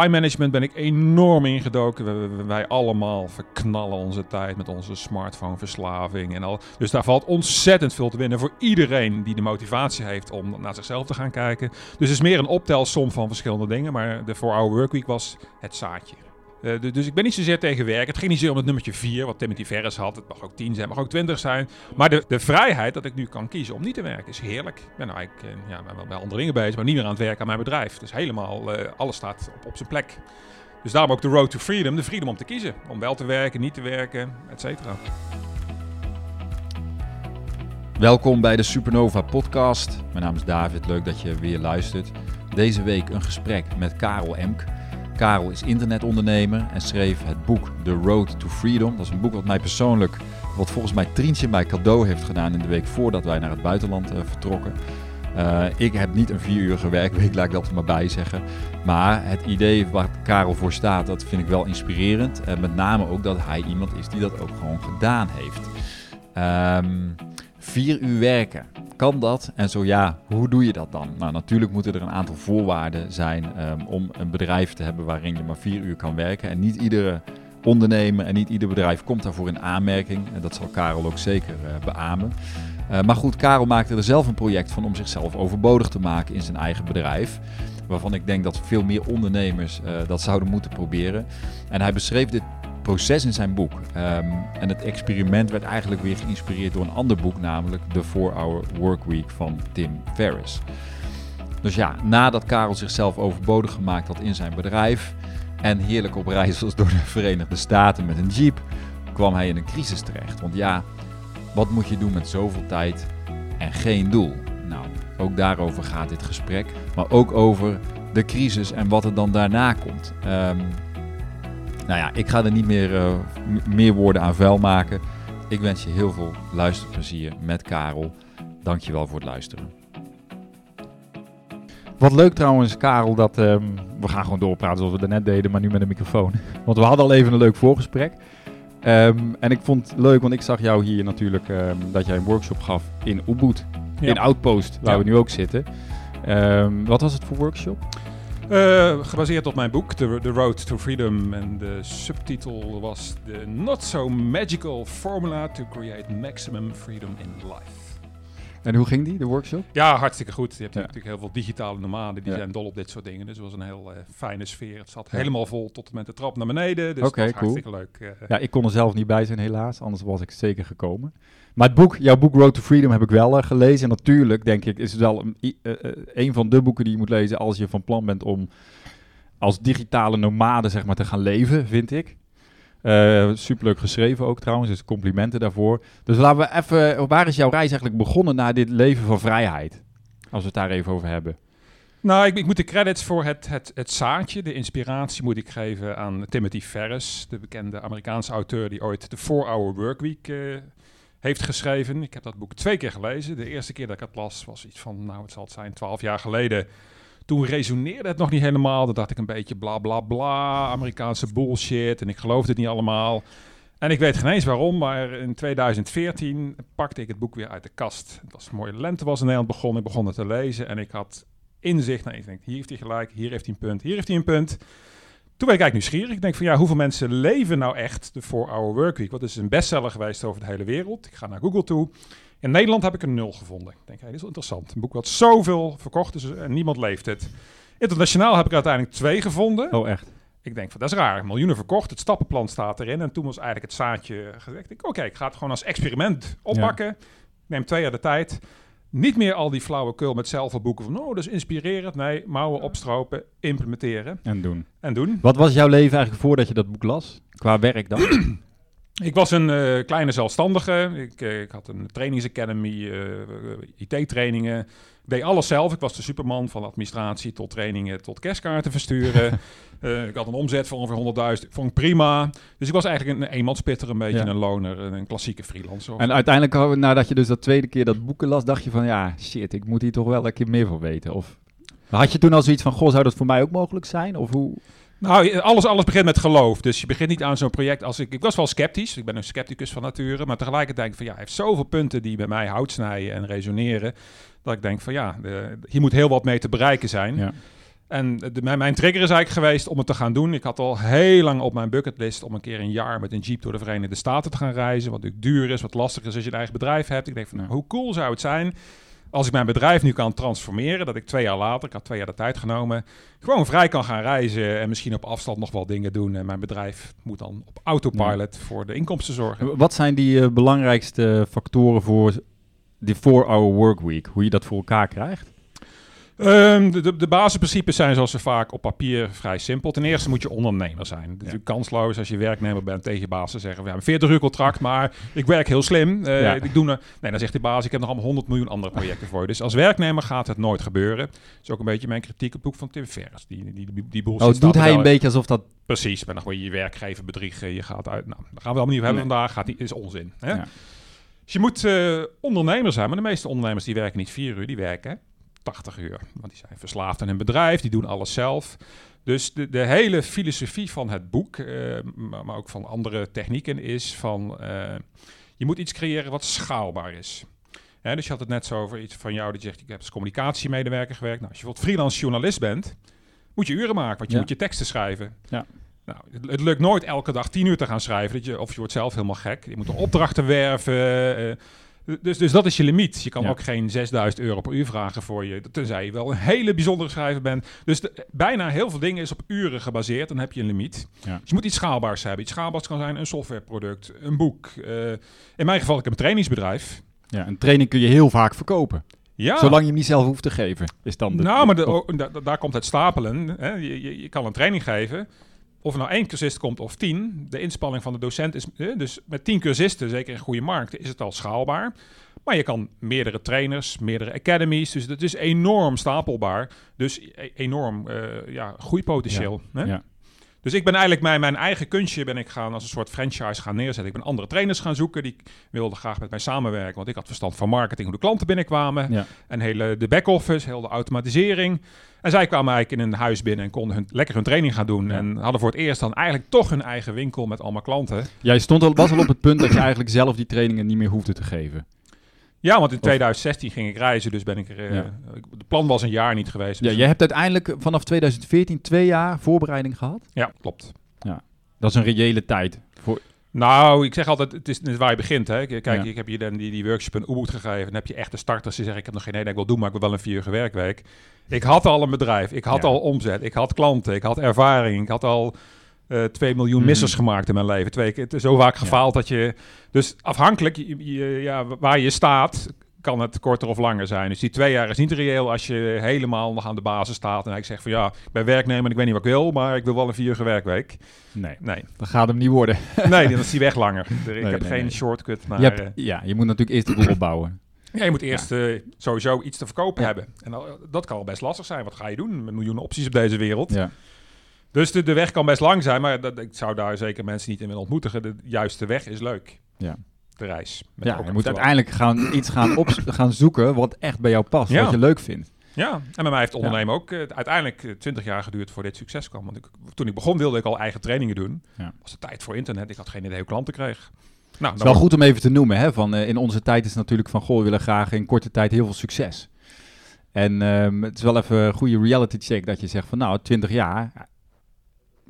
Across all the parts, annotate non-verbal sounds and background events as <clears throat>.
time management ben ik enorm ingedoken. Wij allemaal verknallen onze tijd met onze smartphone verslaving en al. Dus daar valt ontzettend veel te winnen voor iedereen die de motivatie heeft om naar zichzelf te gaan kijken. Dus het is meer een optelsom van verschillende dingen. Maar de 4-hour workweek was het zaadje. Eh, du- dus ik ben niet zozeer tegen werk. Het ging niet zozeer om het nummertje 4, wat Timothy Ferris had. Het mag ook 10 zijn, het mag ook 20 zijn. Maar de, de vrijheid dat ik nu kan kiezen om niet te werken is heerlijk. Ik ben nou eigenlijk eh, ja, ben wel bij andere dingen bezig, maar niet meer aan het werken aan mijn bedrijf. Dus helemaal, eh, alles staat op, op zijn plek. Dus daarom ook de road to freedom, de freedom om te kiezen. Om wel te werken, niet te werken, et cetera. Welkom bij de Supernova podcast. Mijn naam is David, leuk dat je weer luistert. Deze week een gesprek met Karel Emk. Karel is internetondernemer en schreef het boek The Road to Freedom. Dat is een boek wat mij persoonlijk, wat volgens mij Trientje mij cadeau heeft gedaan in de week voordat wij naar het buitenland eh, vertrokken. Eh, ik heb niet een vierurige werkweek, laat ik dat er maar bij zeggen. Maar het idee waar Karel voor staat, dat vind ik wel inspirerend. En met name ook dat hij iemand is die dat ook gewoon gedaan heeft. Ehm, vier uur werken. Kan dat? En zo ja, hoe doe je dat dan? Nou, natuurlijk moeten er een aantal voorwaarden zijn ehm, om een bedrijf te hebben waarin je maar vier uur kan werken. En niet iedere ondernemer en niet ieder bedrijf komt daarvoor in aanmerking. En dat zal Karel ook zeker eh, beamen. Eh, maar goed, Karel maakte er zelf een project van om zichzelf overbodig te maken in zijn eigen bedrijf. Waarvan ik denk dat veel meer ondernemers eh, dat zouden moeten proberen. En hij beschreef dit proces in zijn boek. Ehm, en het experiment werd eigenlijk weer geïnspireerd door een ander boek, namelijk The 4-Hour Workweek van Tim Ferriss. Dus ja, nadat Karel zichzelf overbodig gemaakt had in zijn bedrijf en heerlijk op reis was door de <laughs> Verenigde Staten met een jeep, kwam hij in een crisis terecht. Want ja, wat moet je doen met zoveel tijd en geen doel? Nou, ook daarover gaat dit gesprek, maar ook over de crisis en wat er dan daarna komt. Ehm, nou ja, ik ga er niet meer, eh, meer woorden aan vuil maken. Ik wens je heel veel luisterplezier met Karel. Dankjewel voor het luisteren. Wat leuk trouwens, Karel, dat ehm, we gaan gewoon doorpraten zoals we daarnet deden, maar nu met een microfoon. <laughs> Want we hadden al even een leuk voorgesprek. Ehm, en ik vond het leuk, want ik zag jou hier natuurlijk ehm, dat jij een workshop gaf in Ubud, Ja. in Outpost, waar Ja. we nu ook zitten. Ehm, wat was het voor workshop? Eh, gebaseerd op mijn boek, The, The Road to Freedom. En de subtitel was The Not So Magical Formula to Create Maximum Freedom in Life. En hoe ging die, de workshop? Ja, hartstikke goed. Je hebt Ja. natuurlijk heel veel digitale nomaden, die Ja. zijn dol op dit soort dingen. Dus het was een heel eh, fijne sfeer. Het zat Ja. helemaal vol tot en met de trap naar beneden. Dus het was cool. hartstikke leuk. eh. Ja, ik kon er zelf niet bij zijn helaas, anders was ik zeker gekomen. Maar het boek, jouw boek Road to Freedom heb ik wel eh, gelezen. En natuurlijk, denk ik, is het wel eh, eh, een van de boeken die je moet lezen als je van plan bent om als digitale nomade zeg maar, te gaan leven, vind ik. Eh superleuk geschreven ook trouwens, dus complimenten daarvoor. Dus laten we even, waar is jouw reis eigenlijk begonnen naar dit leven van vrijheid? Als we het daar even over hebben. Nou, ik, ik moet de credits voor het, het, het zaadje, de inspiratie moet ik geven aan Timothy Ferris, de bekende Amerikaanse auteur die ooit de 4-Hour Workweek heeft geschreven. Ik heb dat boek twee keer gelezen. De eerste keer dat ik het las was iets van, nou het zal het zijn, 12 jaar geleden. Toen resoneerde het nog niet helemaal. Dan dacht ik een beetje bla bla bla, Amerikaanse bullshit en ik geloofde het niet allemaal. En ik weet geen eens waarom, maar in 2014 pakte ik het boek weer uit de kast. Het was een mooie lente was in Nederland begonnen. Ik begon het te lezen en ik had inzicht. Nou, ik denk, hier heeft hij gelijk, hier heeft hij een punt, hier heeft hij een punt. Toen ben ik eigenlijk nieuwsgierig. Ik denk van ja, hoeveel mensen leven nou echt de 4-hour workweek? Wat is een bestseller geweest over de hele wereld? Ik ga naar Google toe. In Nederland heb ik een nul gevonden. Ik denk, hey, dit is wel interessant. Een boek wat zoveel verkocht is en niemand leeft het. Internationaal heb ik uiteindelijk twee gevonden. Oh, echt? Ik denk van, dat is raar. Miljoenen verkocht, het stappenplan staat erin. En toen was eigenlijk het zaadje gezegd. Ik denk, oké, ik ga het gewoon als experiment oppakken. Neem twee jaar de tijd. Niet meer al die flauwekul met zelfboeken van, oh, dat is inspirerend. Nee, mouwen opstropen, implementeren En doen. en doen. Wat was jouw leven eigenlijk voordat je dat boek las? Qua werk dan? Ik was een eh, kleine zelfstandige. Ik, eh, ik had een trainingsacademy, eh, IT-trainingen. Ik deed alles zelf. Ik was de superman van administratie tot trainingen tot kerstkaarten versturen. <laughs> Ik had een omzet van ongeveer 100.000. Vond ik prima. Dus ik was eigenlijk een eenmanspitter, een beetje Ja. een loner, een klassieke freelancer. En uiteindelijk, nadat je dus dat tweede keer dat boeken las, dacht je van ja, shit, ik moet hier toch wel een keer meer van weten. Of had je toen al zoiets van, goh, zou dat voor mij ook mogelijk zijn? Of hoe? Nou, alles, alles begint met geloof. Dus je begint niet aan zo'n project als ik... Ik was wel sceptisch. Ik ben een scepticus van nature. Maar tegelijkertijd denk ik van ja, hij heeft zoveel punten die bij mij hout snijden en resoneren. Dat ik denk van ja, de- hier moet heel wat mee te bereiken zijn. Ja. En de, mijn, mijn trigger is eigenlijk geweest om het te gaan doen. Ik had al heel lang op mijn bucketlist om een keer een jaar met een jeep door de Verenigde Staten te gaan reizen. Wat natuurlijk duur is, wat lastig is als je een eigen bedrijf hebt. Ik denk van, nou, hoe cool zou het zijn als ik mijn bedrijf nu kan transformeren, dat ik twee jaar later, ik had twee jaar de tijd genomen, gewoon vrij kan gaan reizen en misschien op afstand nog wel dingen doen. En mijn bedrijf moet dan op autopilot voor de inkomsten zorgen. Wat zijn die uh, belangrijkste factoren voor de 4-hour workweek? Hoe je dat voor elkaar krijgt? Um, de, de, de, basisprincipes zijn zoals ze vaak op papier vrij simpel. Ten eerste moet je ondernemer zijn. Het is natuurlijk kansloos als je werknemer bent tegen je baas te zeggen... we hebben een 40 uur contract, maar ik werk heel slim. Uh, ja. ik doe een, nee, dan zegt de baas, ik heb nog allemaal 100 miljoen andere projecten voor je. Dus als werknemer gaat het nooit gebeuren. Dat is ook een beetje mijn kritiek op het boek van Tim Ferriss. Die, die, die, die oh, doet hij een beetje alsof dat... Precies, ben dan gewoon je werkgever bedriegen. Je gaat uit... Nou, daar gaan we allemaal niet hebben nee. vandaag. Gaat die, is onzin. Hè? Ja. Dus je moet uh, ondernemer zijn. Maar de meeste ondernemers die werken niet vier uur, die werken... 80 uur. Want die zijn verslaafd aan hun bedrijf, die doen alles zelf. Dus de, de hele filosofie van het boek, uh, maar, ook van andere technieken, is van uh, je moet iets creëren wat schaalbaar is. Hè, dus je had het net zo over iets van jou dat je zegt, ik heb als communicatiemedewerker gewerkt. Nou, als je wat freelance journalist bent, moet je uren maken, want je ja. moet je teksten schrijven. Ja. Nou, het, het, lukt nooit elke dag tien uur te gaan schrijven, dat je, of je wordt zelf helemaal gek. Je moet opdrachten werven. Uh, dus, dus dat is je limiet. Je kan ja. ook geen 6000 euro per uur vragen voor je, tenzij je wel een hele bijzondere schrijver bent. Dus de, bijna heel veel dingen is op uren gebaseerd. Dan heb je een limiet. Ja. Dus je moet iets schaalbaars hebben. Iets schaalbaars kan zijn een softwareproduct, een boek. Uh, in mijn geval, ik heb een trainingsbedrijf. Ja, een training kun je heel vaak verkopen. Ja. Zolang je hem niet zelf hoeft te geven, is dan de... Nou, maar de, da, daar komt het stapelen. Hè. Je, je, je kan een training geven of er nou één cursist komt of tien, de inspanning van de docent is... Dus met tien cursisten, zeker in goede markten, is het al schaalbaar. Maar je kan meerdere trainers, meerdere academies. Dus dat is enorm stapelbaar. Dus e enorm uh, ja, groeipotentieel. Ja, hè? ja. Dus ik ben eigenlijk mijn, mijn eigen kunstje ben ik gaan als een soort franchise gaan neerzetten. Ik ben andere trainers gaan zoeken die wilden graag met mij samenwerken. Want ik had verstand van marketing, hoe de klanten binnenkwamen. En hele de back-office, heel de automatisering. En zij kwamen eigenlijk in een huis binnen en konden hun, lekker hun training gaan doen. Ja. En hadden voor het eerst dan eigenlijk toch hun eigen winkel met allemaal klanten. Jij stond al, was al op het punt dat je eigenlijk zelf die trainingen niet meer hoefde te geven. Ja, want in 2016 ging ik reizen, dus ben ik er. Ja. De plan was een jaar niet geweest. Ja, dus- jij hebt uiteindelijk vanaf 2014 twee jaar voorbereiding gehad. ja, klopt. Dat is een reële tijd. Voor, Nou, ik zeg altijd, het is net waar je begint. Hè. Kijk, Ja. ik heb je dan die, die workshop in Ubud gegeven. Dan heb je echte starters die zeggen, ik heb nog geen idee ik wil doen, maar ik wil wel een vier uur werkweek. Ik had al een bedrijf, ik had Ja. al omzet, ik had klanten, ik had ervaring, ik had al eh 2 miljoen Mhm. missers gemaakt in mijn leven. Twee keer, het is zo vaak gefaald dat je... Dus afhankelijk je, je- ja, waar je staat, kan het korter of langer zijn. Dus die twee jaar is niet reëel als je helemaal nog aan de basis staat. En ik zeg van ja, ik ben werknemer en ik weet niet wat ik wil, maar ik wil wel een vier uur werkweek. nee, Nee, dat gaat hem niet worden. <laughs> nee, dan is die weg langer. Ik Nee, heb nee, geen nee. shortcut naar... je, hebt, eh, ja, je moet natuurlijk eerst de boel opbouwen. <clears throat> Ja, je moet eerst eh, sowieso iets te verkopen Ja. hebben. En al- dat kan al best lastig zijn. Wat ga je doen met miljoenen opties op deze wereld? Ja. Dus de, de weg kan best lang zijn, maar dat, ik zou daar zeker mensen niet in willen ontmoedigen. De juiste weg is leuk. Ja. De reis. Met Ja, je moet uiteindelijk gaan, <clears throat> iets gaan, op, gaan zoeken wat echt bij jou past, Ja. wat je leuk vindt. Ja, en bij mij heeft ondernemen ook eh, uiteindelijk eh, 20 jaar geduurd voor dit succes kwam. Want ik, toen ik begon wilde ik al eigen trainingen doen. Ja. was de tijd voor internet. Ik had geen idee hoe klanten kreeg. Nou, Het is wel goed om even te noemen, hè, van eh, in onze tijd is het natuurlijk van, goh, we willen graag in korte tijd heel veel succes. En ehm, het is wel even een goede reality check dat je zegt van, nou, 20 jaar,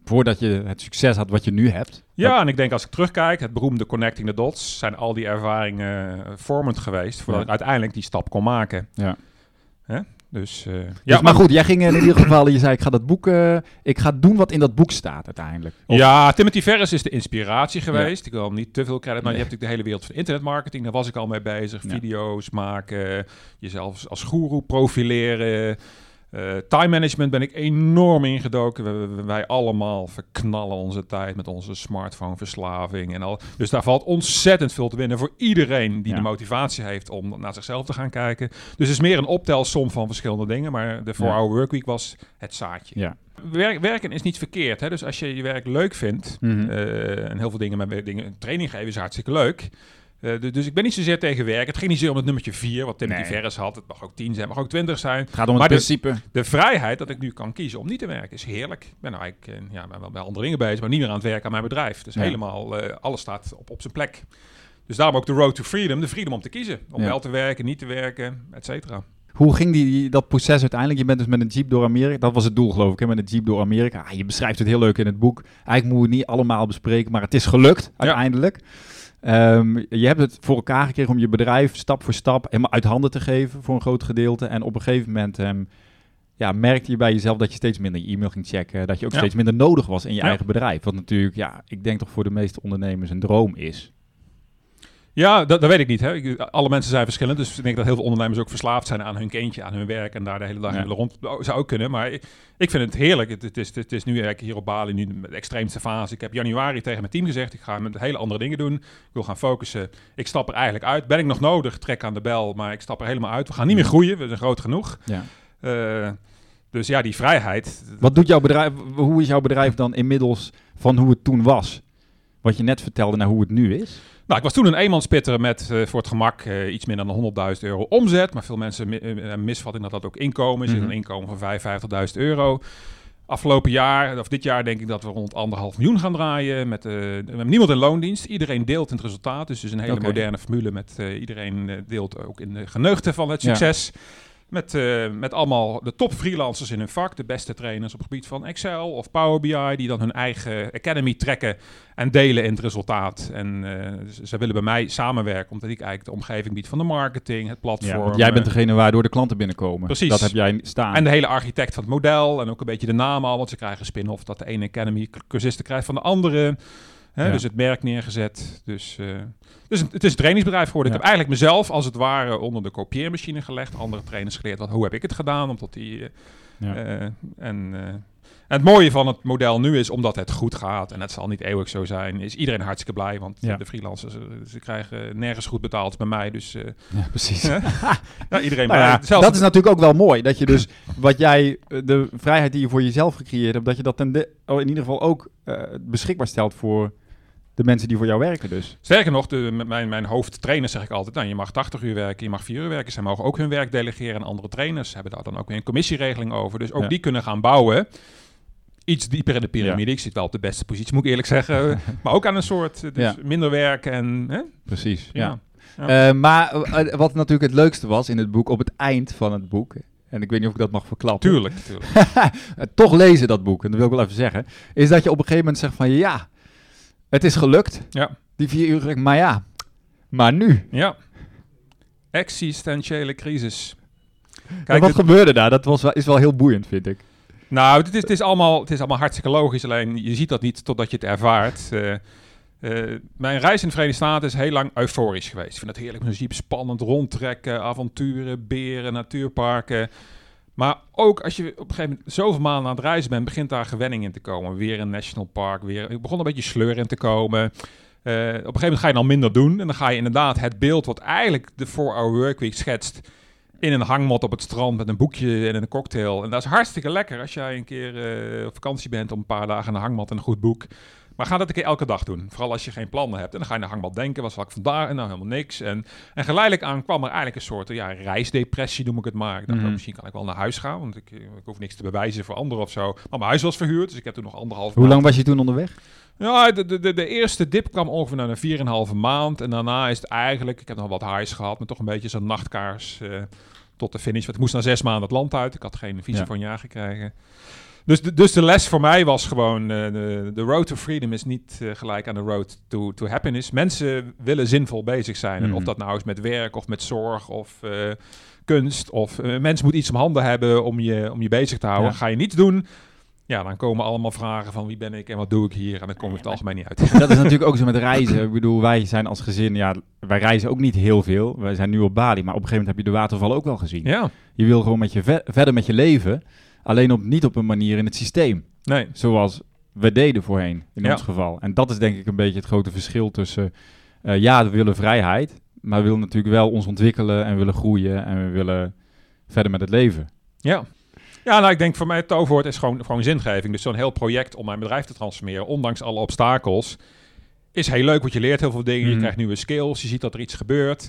voordat je het succes had wat je nu hebt. Ja, en ik denk als ik terugkijk, het beroemde Connecting the Dots, zijn al die ervaringen eh, vormend geweest voordat Ja. ik uiteindelijk die stap kon maken. Ja. Hè? Dus, eh, Ja, ja, maar goed, jij ging in ieder geval, je zei, ik ga dat boek, eh, ik ga doen wat in dat boek staat uiteindelijk. Of- Ja, Timothy Ferris is de inspiratie geweest. Ik wil hem niet te veel credit, maar Nee. je hebt natuurlijk de hele wereld van internetmarketing. Daar was ik al mee bezig. Ja. Video's maken, jezelf als goeroe profileren. Eh, time management ben ik enorm ingedoken. We- wij allemaal verknallen onze tijd met onze smartphone-verslaving en al. Dus daar valt ontzettend veel te winnen voor iedereen die Ja. de motivatie heeft om naar zichzelf te gaan kijken. Dus het is meer een optelsom van verschillende dingen. Maar de 4-hour workweek was het zaadje. Ja. Werk, werken is niet verkeerd. Hè? Dus als je je werk leuk vindt, Mhm. eh, en heel veel dingen met dingen, training geven is hartstikke leuk. Eh, du- dus ik ben niet zozeer tegen werk. Het ging niet zozeer om het nummertje 4, wat Timothy Nee. Ferris had. Het mag ook 10 zijn, het mag ook 20 zijn. het gaat om het maar principe. De vrijheid dat ik nu kan kiezen om niet te werken is heerlijk. Ik ben nou eigenlijk eh, ja, ben wel bij andere dingen bezig, maar niet meer aan het werken aan mijn bedrijf. Dus helemaal, eh, alles staat op, op zijn plek. Dus daarom ook de road to freedom, de freedom om te kiezen. Om Ja. wel te werken, niet te werken, et cetera. Hoe ging die, die- dat proces uiteindelijk? Je bent dus met een jeep door Amerika. Dat was het doel, geloof ik, hè? met een jeep door Amerika. Ah, je beschrijft het heel leuk in het boek. Eigenlijk moeten we het niet allemaal bespreken, maar het is gelukt uiteindelijk. Ehm, je hebt het voor elkaar gekregen om je bedrijf stap voor stap helemaal uit handen te geven voor een groot gedeelte. En op een gegeven moment ehm, ja, merkte je bij jezelf dat je steeds minder je e-mail ging checken. Dat je ook Ja. steeds minder nodig was in je Ja. eigen bedrijf. Wat natuurlijk, ja, ik denk toch voor de meeste ondernemers een droom is. Ja, dat, dat weet ik niet. Hè. Ik- alle mensen zijn verschillend. Dus ik denk dat heel veel ondernemers ook verslaafd zijn aan hun kindje, aan hun werk. En daar de hele dag Ja. willen rond. Oh, Zou ook kunnen. Maar ik, ik vind het heerlijk. Het, het, is, het is nu eigenlijk hier op Bali nu de extreemste fase. Ik heb januari tegen mijn team gezegd. Ik ga met hele andere dingen doen. Ik wil gaan focussen. Ik stap er eigenlijk uit. Ben ik nog nodig? Trek aan de bel. Maar ik stap er helemaal uit. We gaan niet meer groeien. We zijn groot genoeg. Ja. Eh, dus ja, die vrijheid. Wat doet jouw bedrijf, hoe is jouw bedrijf dan inmiddels van hoe het toen was? Wat je net vertelde naar hoe het nu is? Nou, ik was toen een eenmanspitter met eh, voor het gemak eh, iets minder dan 100.000 euro omzet. Maar veel mensen mi- eh, misvatten dat dat ook inkomen is. Mhm. Een inkomen van 55.000 euro. Afgelopen jaar, of dit jaar, denk ik dat we rond anderhalf miljoen gaan draaien. Met, we hebben niemand in loondienst. Iedereen deelt in het resultaat. Dus is een hele moderne formule met iedereen deelt ook in de geneugte van het Ja. Met, eh, met allemaal de top freelancers in hun vak. De beste trainers op het gebied van Excel of Power BI. Die dan hun eigen academy trekken en delen in het resultaat. En eh, ze, willen bij mij samenwerken. Omdat ik eigenlijk de omgeving bied van de marketing, het platform. want jij bent eh, degene waardoor de klanten binnenkomen. Precies. Dat heb jij staan. en de hele architect van het model. En ook een beetje de naam al. Want ze krijgen spin-off dat de ene academy cursisten krijgt van de andere. Hè, Ja. Dus het merk neergezet. Dus, eh, dus het, het is een trainingsbedrijf geworden. Ja. Ik heb eigenlijk mezelf als het ware onder de kopieermachine gelegd. Andere trainers geleerd. Wat, hoe heb ik het gedaan? Omdat die... eh, ja. eh, en, en het mooie van het model nu is, omdat het goed gaat, en het zal niet eeuwig zo zijn, is iedereen hartstikke blij. Want de freelancers, ze krijgen nergens goed betaald bij mij. Dus ja, precies. <laughs> ja, iedereen Nou blij. Zelfs dat is natuurlijk ook wel mooi. Dat je dus <laughs> wat jij, de vrijheid die je voor jezelf gecreëerd hebt, dat je dat ten de- oh, in ieder geval ook beschikbaar stelt voor de mensen die voor jou werken. Dus. Sterker nog, de, met mijn, mijn hoofdtrainers zeg ik altijd, nou, je mag 80 uur werken, je mag 4 uur werken. Zij mogen ook hun werk delegeren aan andere trainers. Hebben daar dan ook weer een commissieregeling over. Dus ook Ja. die kunnen gaan bouwen. Iets dieper in de piramide. Ik zit wel op de beste positie, moet ik eerlijk zeggen. <laughs> maar ook aan een soort, eh, dus Ja. minder werk en... Hè? Precies. Ja. Eh, maar eh, wat natuurlijk het leukste was in het boek, op het eind van het boek, en ik weet niet of ik dat mag verklappen. Tuurlijk, tuurlijk. <laughs> Toch lezen dat boek, en dat wil ik wel even zeggen, is dat je op een gegeven moment zegt van ja, het is gelukt, Ja. die vier uur, maar ja, maar nu. Ja. Existentiële crisis. Kijk, wat dit- gebeurde daar? Dat was wel, is wel heel boeiend, vind ik. nou, het is, het, is allemaal, het is allemaal hartstikke logisch. Alleen je ziet dat niet totdat je het ervaart. Eh, eh, mijn reis in de Verenigde Staten is heel lang euforisch geweest. Ik vind het heerlijk jeep spannend rondtrekken, avonturen, beren, natuurparken. Maar ook als je op een gegeven moment zoveel maanden aan het reizen bent, begint daar gewenning in te komen. Weer een national park, weer. Ik begon een beetje sleur in te komen. Eh, op een gegeven moment ga je dan minder doen. En dan ga je inderdaad het beeld wat eigenlijk de 4-hour workweek schetst. In een hangmat op het strand met een boekje en een cocktail. En dat is hartstikke lekker als jij een keer eh, op vakantie bent om een paar dagen een hangmat en een goed boek. Maar ga dat een keer elke dag doen. Vooral als je geen plannen hebt. En dan ga je de hangmat denken, wat zal ik vandaag? En nou helemaal niks. En, en geleidelijk aan kwam er eigenlijk een soort ja, reisdepressie, noem ik het maar. Ik dacht, Mhm. oh, misschien kan ik wel naar huis gaan, want ik, eh, ik hoef niks te bewijzen voor anderen of zo. Maar mijn huis was verhuurd, dus ik heb toen nog anderhalf Hoe lang was je toen onderweg? ja, de, de, de, eerste dip kwam ongeveer na een 4,5 maand. En daarna is het eigenlijk... Ik heb nog wat highs gehad, maar toch een beetje zo'n nachtkaars eh, tot de finish. Want ik moest na zes maanden het land uit. Ik had geen visum Ja. voor een jaar gekregen. Dus de, dus de les voor mij was gewoon... eh, de, de road to freedom is niet eh, gelijk aan de road to, to happiness. Mensen willen zinvol bezig zijn. En of Mhm. dat nou is met werk of met zorg of... eh, kunst of eh mensen moeten iets om handen hebben om je, om je bezig te houden. Ja. Ga je niets doen, ja, dan komen allemaal vragen van wie ben ik en wat doe ik hier. En dan kom ik het algemeen niet uit. Dat is natuurlijk ook zo met <laughs> reizen. Ik bedoel, wij zijn als gezin, ja, wij reizen ook niet heel veel. Wij zijn nu op Bali, maar op een gegeven moment heb je de waterval ook wel gezien. Ja, Je wil gewoon met je ve- verder met je leven, alleen op, niet op een manier in het systeem. nee. Zoals we deden voorheen, in Ja. ons geval. En dat is denk ik een beetje het grote verschil tussen... eh, ja, we willen vrijheid, maar we willen natuurlijk wel ons ontwikkelen en willen groeien en we willen verder met het leven. Ja. Ja, nou, ik denk voor mij het toverwoord is gewoon, gewoon zingeving. Dus zo'n heel project om mijn bedrijf te transformeren, ondanks alle obstakels, is heel leuk. Want je leert heel veel dingen, je Mhm. krijgt nieuwe skills, je ziet dat er iets gebeurt.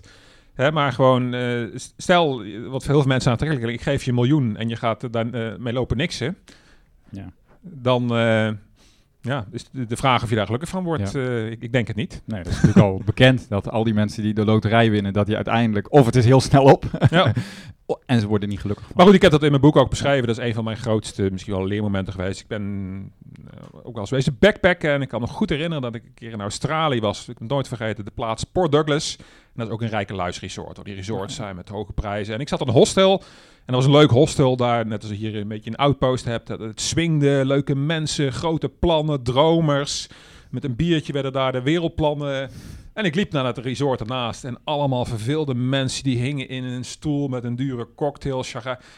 Hè, maar gewoon, eh, stel, wat voor heel veel mensen aantrekkelijk ik geef je een miljoen en je gaat dan eh, mee lopen niksen. Ja. Dan, eh, ja, is de, vraag of je daar gelukkig van wordt, ik, ik denk het niet. Nee, dat is natuurlijk al <laughs> bekend dat al die mensen die de loterij winnen, dat die uiteindelijk, of het is heel snel op, Ja. <laughs> Oh, en ze worden niet gelukkig van. Maar goed, ik heb dat in mijn boek ook beschreven. Dat is een van mijn grootste, misschien wel leermomenten geweest. Ik ben uh, ook wel eens wezen backpacken. En ik kan me goed herinneren dat ik een keer in Australië was. Ik heb nooit vergeten de plaats Port Douglas. En dat is ook een rijke luisresort. Die resorts zijn met hoge prijzen. En ik zat in een hostel. En dat was een leuk hostel daar. Net als je hier een beetje een outpost hebt. Het swingde, leuke mensen, grote plannen, dromers. Met een biertje werden daar de wereldplannen en ik liep naar het resort ernaast en allemaal verveelde mensen die hingen in een stoel met een dure cocktail.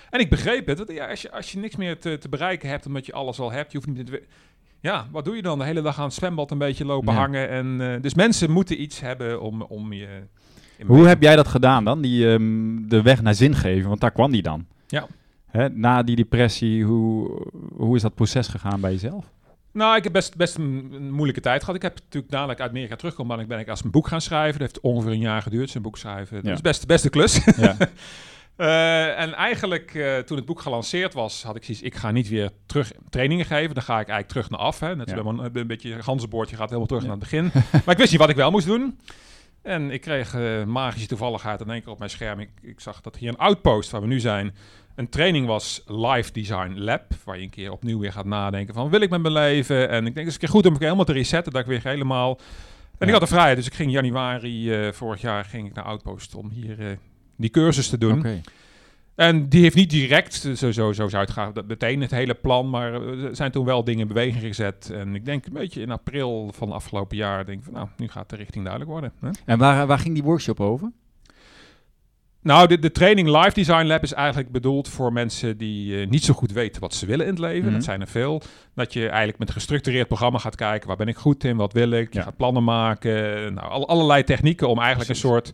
En ik begreep het. Ja, als, je, als je niks meer te, te bereiken hebt omdat je alles al hebt, je hoeft niet te... Ja, wat doe je dan? De hele dag aan het zwembad een beetje lopen hangen. En, uh, dus mensen moeten iets hebben om, om je... Hoe heb jij dat gedaan dan? Die, um, de weg naar zin geven, want daar kwam die dan. Ja. Hè, na die depressie, hoe, hoe is dat proces gegaan bij jezelf? Nou, ik heb best, best een, moeilijke tijd gehad. Ik heb natuurlijk dadelijk uit Amerika teruggekomen, ben ik, ben ik als een boek gaan schrijven. Dat heeft ongeveer een jaar geduurd, zijn boek schrijven. Dat is best, best de klus. Ja. uh, <laughs> en eigenlijk, uh, toen het boek gelanceerd was, had ik zoiets, ik ga niet weer terug trainingen geven. Dan ga ik eigenlijk terug naar af. Hè. Net ja. een, een beetje een ganzenboordje gaat helemaal terug naar het begin. <laughs> maar ik wist niet wat ik wel moest doen. En ik kreeg uh, magische toevalligheid in één keer op mijn scherm. Ik, ik zag dat hier een outpost, waar we nu zijn, een training was Live Design Lab, waar je een keer opnieuw weer gaat nadenken van wil ik met mijn leven? En ik denk het is een keer goed om ik helemaal te resetten, dat ik weer helemaal... En ik had de vrijheid, dus ik ging januari uh, vorig jaar ging ik naar Outpost om hier uh, die cursus te doen. Okay. En die heeft niet direct, zo, zo, zo zou het gaan, meteen het hele plan, maar er zijn toen wel dingen in beweging gezet. En ik denk een beetje in april van afgelopen jaar, denk ik van nou, nu gaat de richting duidelijk worden. Hè? En waar, waar ging die workshop over? Nou, de, de training Live Design Lab is eigenlijk bedoeld voor mensen die uh, niet zo goed weten wat ze willen in het leven. Dat Mhm. zijn er veel. Dat je eigenlijk met een gestructureerd programma gaat kijken, waar ben ik goed in, wat wil ik. Je Ja. gaat plannen maken. Nou, al- allerlei technieken om eigenlijk Precies. een soort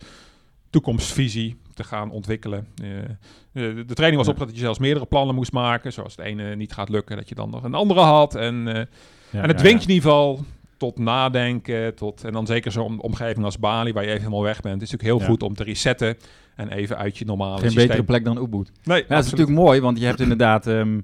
toekomstvisie te gaan ontwikkelen. Eh, eh, de, de training was Ja. opgezet dat je zelfs meerdere plannen moest maken. Zoals het ene niet gaat lukken, dat je dan nog een andere had. En, eh, en het dwingt je in ieder geval tot nadenken. Tot, en dan zeker zo'n omgeving als Bali, waar je even helemaal weg bent. Het is natuurlijk heel Ja. goed om te resetten. En even uit je normale Geen systeem. betere plek dan Ubud. Nee, Ja, dat is natuurlijk mooi, want je hebt inderdaad... ehm,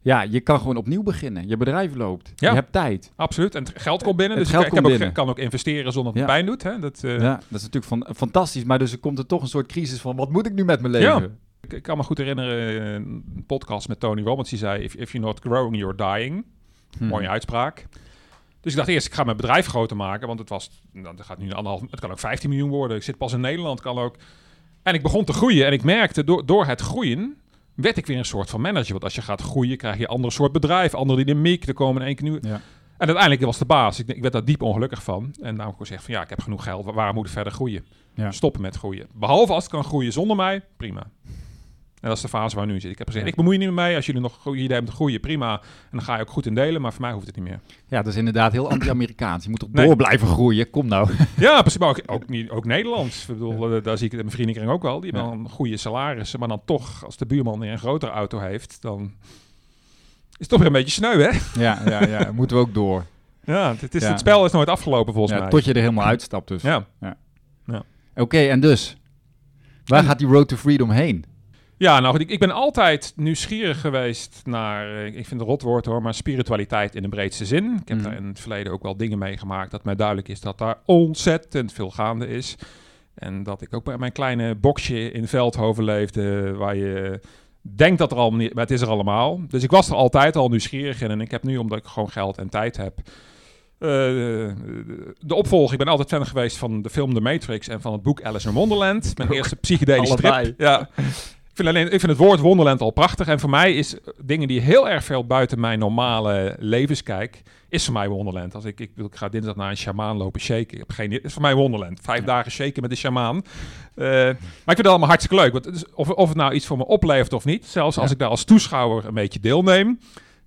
ja, je kan gewoon opnieuw beginnen. Je bedrijf loopt. Ja. Je hebt tijd. Absoluut. En het geld komt binnen. Het dus geld ik, ik komt heb ook, binnen. kan ook investeren zonder dat het Ja. pijn doet. Hè? Dat, eh, Ja, dat is natuurlijk van, fantastisch. Maar dus er komt er toch een soort crisis van... Wat moet ik nu met mijn leven? Ja. ik, ik kan me goed herinneren, eh, een podcast met Tony Robbins. Die zei, if, if you're not growing, you're dying. Hm. Mooie uitspraak. Dus ik dacht eerst, ik ga mijn bedrijf groter maken. Want het was, nou, het gaat nu anderhalf, het kan ook 15 miljoen worden. Ik zit pas in Nederland, kan ook. En ik begon te groeien. En ik merkte, door, door het groeien, werd ik weer een soort van manager. Want als je gaat groeien, krijg je een ander soort bedrijf, andere dynamiek. Er komen in één keer nieuwe... Ja. En uiteindelijk was de baas. Ik, ik werd daar diep ongelukkig van. En daarom heb ik gezegd van ja, ik heb genoeg geld. Wa- Waarom moet ik verder groeien? Ja. Stoppen met groeien. Behalve als het kan groeien zonder mij, prima. En dat is de fase waar we nu in zitten. Ik heb gezegd, Ja. ik bemoei niet meer mee. Als jullie nog goede ideeën hebben te groeien, prima. En dan ga je ook goed in delen. Maar voor mij hoeft het niet meer. Ja, dat is inderdaad heel anti-Amerikaans. Je moet toch Nee. door blijven groeien? Kom nou. ja, precies. Maar ook, ook, niet, ook Nederlands. Ik bedoel, eh, daar zie ik het in mijn vriendenkring ook wel. Die hebben Ja. dan goede salarissen. Maar dan toch, als de buurman weer een grotere auto heeft, dan is het toch weer een beetje sneu, hè? Ja, ja, ja. <laughs> Moeten we ook door. Ja, het, is, Ja. het spel is nooit afgelopen volgens Ja, mij. tot je er helemaal uitstapt dus. Ja. Oké, en dus? Waar En- gaat die road to freedom heen? Ja, nou goed, ik, ik ben altijd nieuwsgierig geweest naar, eh, ik vind het een rotwoord hoor, maar spiritualiteit in de breedste zin. Ik heb Mhm. daar in het verleden ook wel dingen meegemaakt dat mij duidelijk is dat daar ontzettend veel gaande is. En dat ik ook bij mijn kleine boxje in Veldhoven leefde, waar je denkt dat er al niet, maar het is er allemaal. Dus ik was er altijd al nieuwsgierig in en ik heb nu, omdat ik gewoon geld en tijd heb, eh, de opvolger. Ik ben altijd fan geweest van de film The Matrix en van het boek Alice in Wonderland. Mijn Ook. eerste psychedelische strip. Ja. <laughs> Ik vind, alleen, ik vind het woord Wonderland al prachtig. En voor mij is dingen die heel erg veel buiten mijn normale levens kijk, is voor mij Wonderland. Als ik, ik, ga dinsdag naar een shamaan lopen shaken. Ik heb geen, is voor mij Wonderland. Vijf Ja. dagen shaken met de shamaan. Eh, maar ik vind het allemaal hartstikke leuk. Want of, of het nou iets voor me oplevert of niet. Zelfs als Ja. ik daar als toeschouwer een beetje deelneem.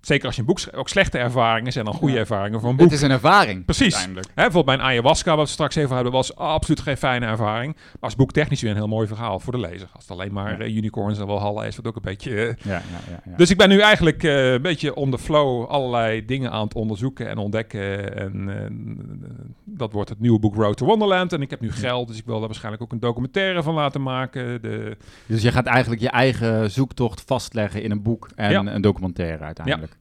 Zeker als je een boek schrijft. Ook slechte ervaringen zijn dan goede Ja. ervaringen voor een boek. Het is een ervaring. Precies. Uiteindelijk. Hè, bijvoorbeeld mijn ayahuasca, wat we straks even hadden, was absoluut geen fijne ervaring. Maar als boek technisch weer een heel mooi verhaal voor de lezer. Als het alleen maar Ja. eh, unicorns en walhalla is, wat ook een beetje... eh, Ja, ja, ja. ja. Dus ik ben nu eigenlijk eh, een beetje on the flow allerlei dingen aan het onderzoeken en ontdekken. En dat wordt het nieuwe boek Road to Wonderland. En ik heb nu geld, dus ik wil daar waarschijnlijk ook een documentaire van laten maken. De, Dus je gaat eigenlijk je eigen zoektocht vastleggen in een boek en een documentaire uiteindelijk.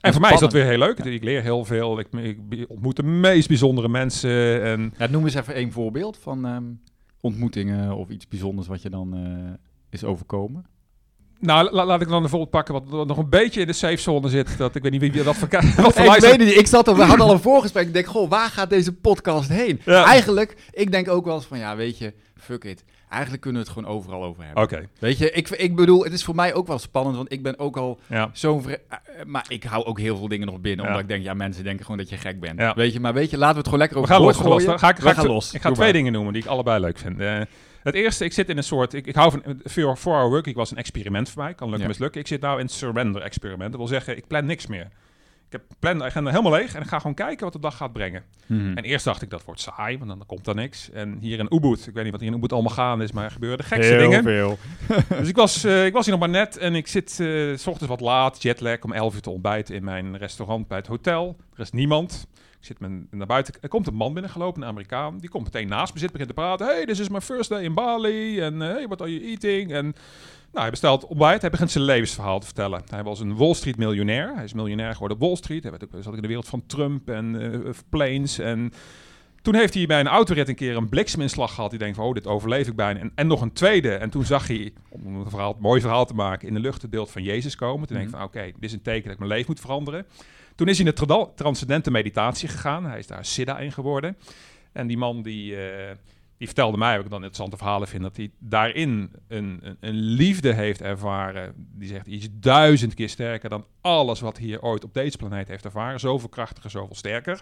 En voor mij is dat weer heel leuk. Ik leer heel veel. Ik, ik ontmoet de meest bijzondere mensen. En Ja, noem eens even één voorbeeld van ehm, ontmoetingen of iets bijzonders wat je dan... eh, is overkomen? Nou, la- laat ik dan bijvoorbeeld pakken wat, nog een beetje in de safe zone zit. Dat ik weet niet wie dat voor, <laughs> wat voor ik weet het niet. Ik zat er, we hadden al een voorgesprek. Ik denk, goh, waar gaat deze podcast heen? Ja. Eigenlijk, ik denk ook wel eens van, ja, weet je, fuck it. Eigenlijk kunnen we het gewoon overal over hebben. Oké, Weet je, ik, ik bedoel, het is voor mij ook wel spannend, want ik ben ook al ja. zo'n... eh, eh, Maar ik hou ook heel veel dingen nog binnen, Ja. omdat ik denk, ja, mensen denken gewoon dat je gek bent. Ja. Weet je, maar weet je, laten we het gewoon lekker We over gaan los. Ga los. gooien. Dan ga ik, We ga ik los. Ik ga Doe twee maar. dingen noemen die ik allebei leuk vind. Eh, het eerste, ik zit in een soort... Ik, ik hou van... 4-hour working was een experiment voor mij. Kan lukken, Ja. mislukken. Ik zit nou in surrender experiment. Dat wil zeggen, ik plan niks meer. Ik heb plan de agenda helemaal leeg en ik ga gewoon kijken wat de dag gaat brengen. Mhm. En eerst dacht ik, dat wordt saai, want dan komt er niks. En hier in Ubud, ik weet niet wat hier in Ubud allemaal gaande is, maar er gebeuren de gekste Heel dingen. veel. <laughs> Dus ik was, eh, ik was hier nog maar net en ik zit eh, s ochtends wat laat, jetlag, om 11 uur te ontbijten in mijn restaurant bij het hotel. Er is niemand. Ik zit men, naar buiten. Er komt een man binnengelopen, een Amerikaan. Die komt meteen naast me zitten, begint te praten. Hey, this is my first day in Bali. En eh, hey, what are you eating? En nou, hij bestelt ontbijt. Hij begint zijn levensverhaal te vertellen. Hij was een Wall Street miljonair. Hij is miljonair geworden op Wall Street. Hij werd ook, zat in de wereld van Trump en eh, planes en... Toen heeft hij bij een autorit een keer een blikseminslag gehad. Die denkt van, oh, dit overleef ik bijna. En, en nog een tweede. En toen zag hij, om een, verhaal, een mooi verhaal te maken, in de lucht het beeld van Jezus komen. Toen denk ik van, oké, dit is een teken dat ik mijn leven moet veranderen. Toen is hij trada- transcendente meditatie gegaan. Hij is daar Siddha in geworden. En die man die, eh, die vertelde mij, wat ik dan interessante verhalen vind, dat hij daarin een, een, een liefde heeft ervaren. Die zegt, die is duizend keer sterker dan alles wat hier ooit op deze planeet heeft ervaren. Zoveel krachtiger, zoveel sterker.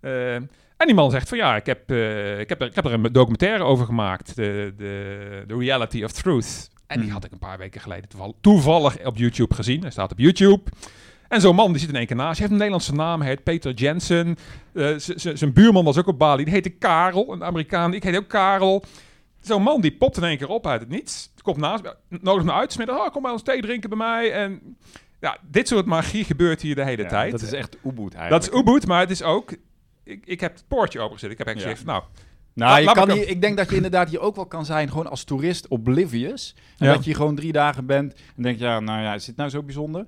Eh, en die man zegt van ja, ik heb, eh, ik heb, er, ik heb er een documentaire over gemaakt. De, de, The Reality of Truth. En die Mhm. had ik een paar weken geleden toevallig, toevallig op YouTube gezien. Hij staat op YouTube. En zo'n man die zit in één keer naast. Hij heeft een Nederlandse naam. Hij heet Peter Jensen. Eh, Zijn buurman was ook op Bali. Die heette Karel, een Amerikaan. Ik heet ook Karel. Zo'n man die popt in één keer op uit het niets. Komt naast me, nodigt me uit. Smiddag, oh, kom bij ons thee drinken bij mij. En ja, dit soort magie gebeurt hier de hele Ja, tijd. Dat is echt Ubud eigenlijk. Dat is Ubud, maar het is ook... Ik, ik heb het poortje opengezet. Ik heb eigenlijk Ja. gezegd, nou... Nou, je kan hier, ik denk dat je inderdaad hier ook wel kan zijn, gewoon als toerist oblivious. En Ja. dat je gewoon drie dagen bent en denk ja, nou ja, is dit nou zo bijzonder?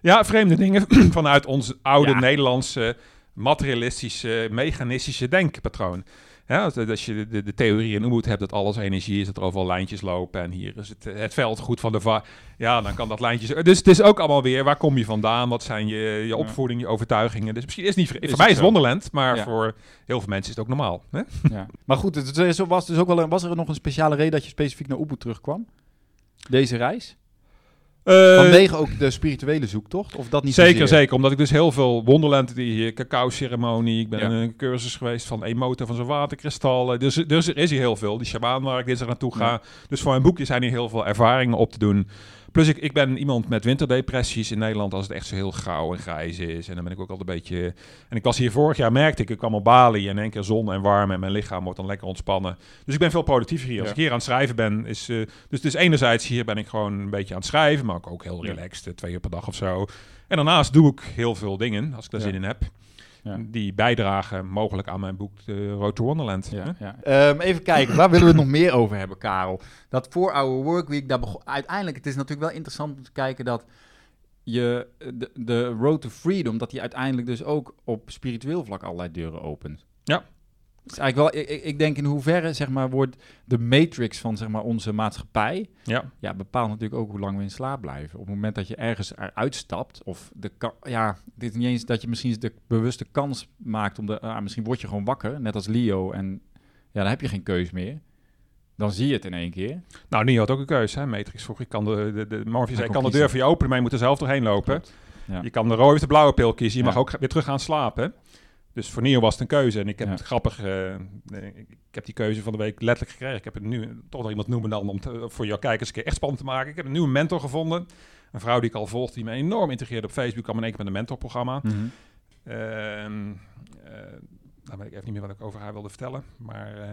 Ja, vreemde dingen <clears throat> vanuit ons oude Ja. Nederlandse materialistische, mechanistische denkpatroon. Ja, als, je de, de theorie in Ubud hebt dat alles energie is, dat er overal lijntjes lopen en hier is het, het veld goed van de va. Ja, dan kan dat lijntje. zo- Dus het is ook allemaal weer, waar kom je vandaan? Wat zijn je, je opvoeding, je overtuigingen? Dus misschien is het niet, Is voor mij is het? Wonderland, maar Ja. voor heel veel mensen is het ook normaal. Hè? <laughs> Ja. Maar goed, het is- was, dus ook wel was er nog een speciale reden dat je specifiek naar Ubud terugkwam? Deze reis? Eh, Vanwege ook de spirituele zoektocht? Of dat niet Zeker, zozeer? zeker. Omdat ik dus heel veel Wonderland, die hier cacao-ceremonie. Ik ben Ja. een cursus geweest van emoten van zo'n waterkristallen. Dus, dus er is hier heel veel. Die shamaan waar ik dinsdag naartoe ga. Ja. Dus voor mijn boekje zijn hier heel veel ervaringen op te doen. Plus ik, ik ben iemand met winterdepressies in Nederland als het echt zo heel grauw en grijs is. En dan ben ik ook altijd een beetje... En ik was hier vorig jaar, merkte ik, ik kwam op Bali en in één keer zon en warm en mijn lichaam wordt dan lekker ontspannen. Dus ik ben veel productiever hier. Als Ja. ik hier aan het schrijven ben, is... eh, dus, dus enerzijds hier ben ik gewoon een beetje aan het schrijven, maar ook, ook heel Ja. relaxed, eh, twee uur per dag of zo. En daarnaast doe ik heel veel dingen, als ik daar Ja. zin in heb, Ja. die bijdragen mogelijk aan mijn boek The Road to Wonderland. Ja. Ehm, even kijken, waar willen we het nog meer over hebben, Karel? Dat voor our workweek, daar begon, uiteindelijk, het is natuurlijk wel interessant om te kijken dat je de, de road to freedom, dat die uiteindelijk dus ook op spiritueel vlak allerlei deuren opent. Ja. Is eigenlijk wel, ik, ik- denk in hoeverre, zeg maar, wordt de matrix van, zeg maar, onze maatschappij, Ja. ja, bepaalt natuurlijk ook hoe lang we in slaap blijven. Op het moment dat je ergens eruit stapt, of de ja, dit is niet eens dat je misschien de bewuste kans maakt om de, ah, misschien word je gewoon wakker, net als Leo, en ja, dan heb je geen keus meer. Dan zie je het in één keer. Nou, Neo had ook een keuze, hè? Matrix vroeg. Ik kan de, de, de Morpheus zei, kon ik kan de deur voor je openen, maar je moet er zelf doorheen lopen. Ja. Je kan de rode of de blauwe pil kiezen. Je mag ook weer terug gaan slapen. Dus voor Neo was het een keuze. En ik heb Ja. het grappig... eh, ik heb die keuze van de week letterlijk gekregen. Ik heb het nu toch nog iemand noemen dan om te- voor jouw kijkers een keer echt spannend te maken. Ik heb een nieuwe mentor gevonden. Een vrouw die ik al volgde, die me enorm integreerde op Facebook. kwam in één keer met een mentorprogramma. Nou weet ik even niet meer wat ik over haar wilde vertellen. Maar... eh,